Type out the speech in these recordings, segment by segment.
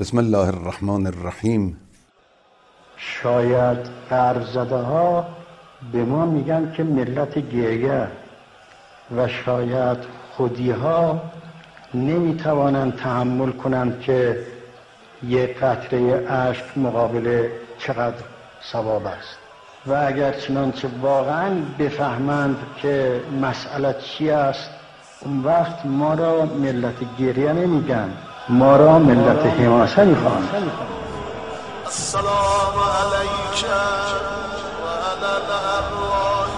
بسم الله الرحمن الرحیم شاید قرض ها به ما میگن که ملت گریه و شاید خودی ها نمی‌توانند تحمل کنند که یک قطره اشک مقابل چقدر ثواب است. و اگر چنانچه واقعا بفهمند که مسئله چی است اون وقت ما را ملت گریه نمیگن. ما را ملت حماسه می‌خوان السلام علیک و الارواح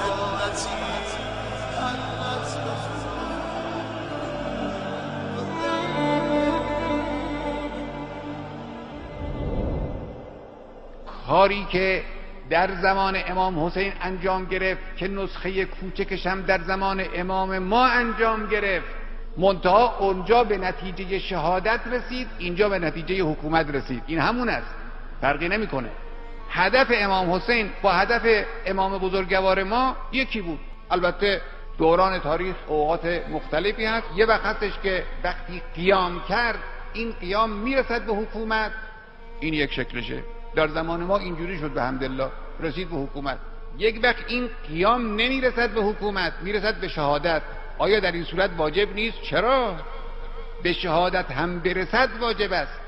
التي کاری که در زمان امام حسین انجام گرفت که نسخه کوچکش هم در زمان امام ما انجام گرفت. منتها اونجا به نتیجه شهادت رسید اینجا به نتیجه حکومت رسید. این همون است. فرقی نمی‌کنه. هدف امام حسین با هدف امام بزرگوار ما یکی بود. البته دوران تاریخ اوقات مختلفی هست. یه وقت که وقتی قیام کرد این قیام می‌رسد به حکومت. این یک شکلشه. در زمان ما اینجوری شد به همدلله رسید به حکومت. یک وقت این قیام نمی‌رسد به حکومت می‌رسد به شهادت. آیا در این صورت واجب نیست؟ چرا؟ به شهادت هم برسد واجب است.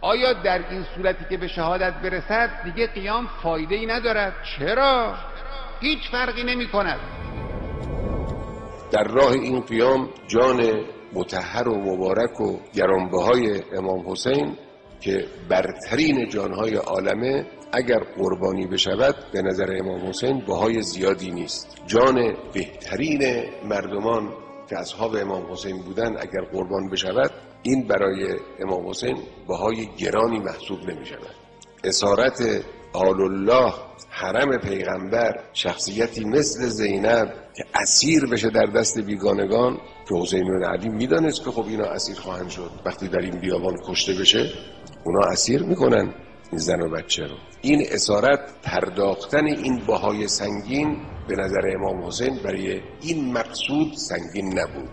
آیا در این صورتی که به شهادت برسد دیگه قیام فایده ای ندارد؟ چرا؟ هیچ فرقی نمی کند در راه این قیام جان متحر و مبارک و گرانبهای امام حسین که برترین جانهای عالمه اگر قربانی بشود به نظر امام حسین بهای زیادی نیست. جان بهترین مردمان که اصحاب امام حسین بودن اگر قربان بشود این برای امام حسین بهای گرانی محسوب نمی شود اسارت آل الله حرم پیغمبر شخصیتی مثل زینب که اسیر بشه در دست بیگانگان که حسین بن علی می‌دانست که خب اینا اسیر خواهند شد. وقتی در این بیابان کشته بشه اونا اسیر می‌کنن این زن و بچه رو. این اسارت پرداختن این باهای سنگین به نظر امام حسین برای این مقصود سنگین نبود.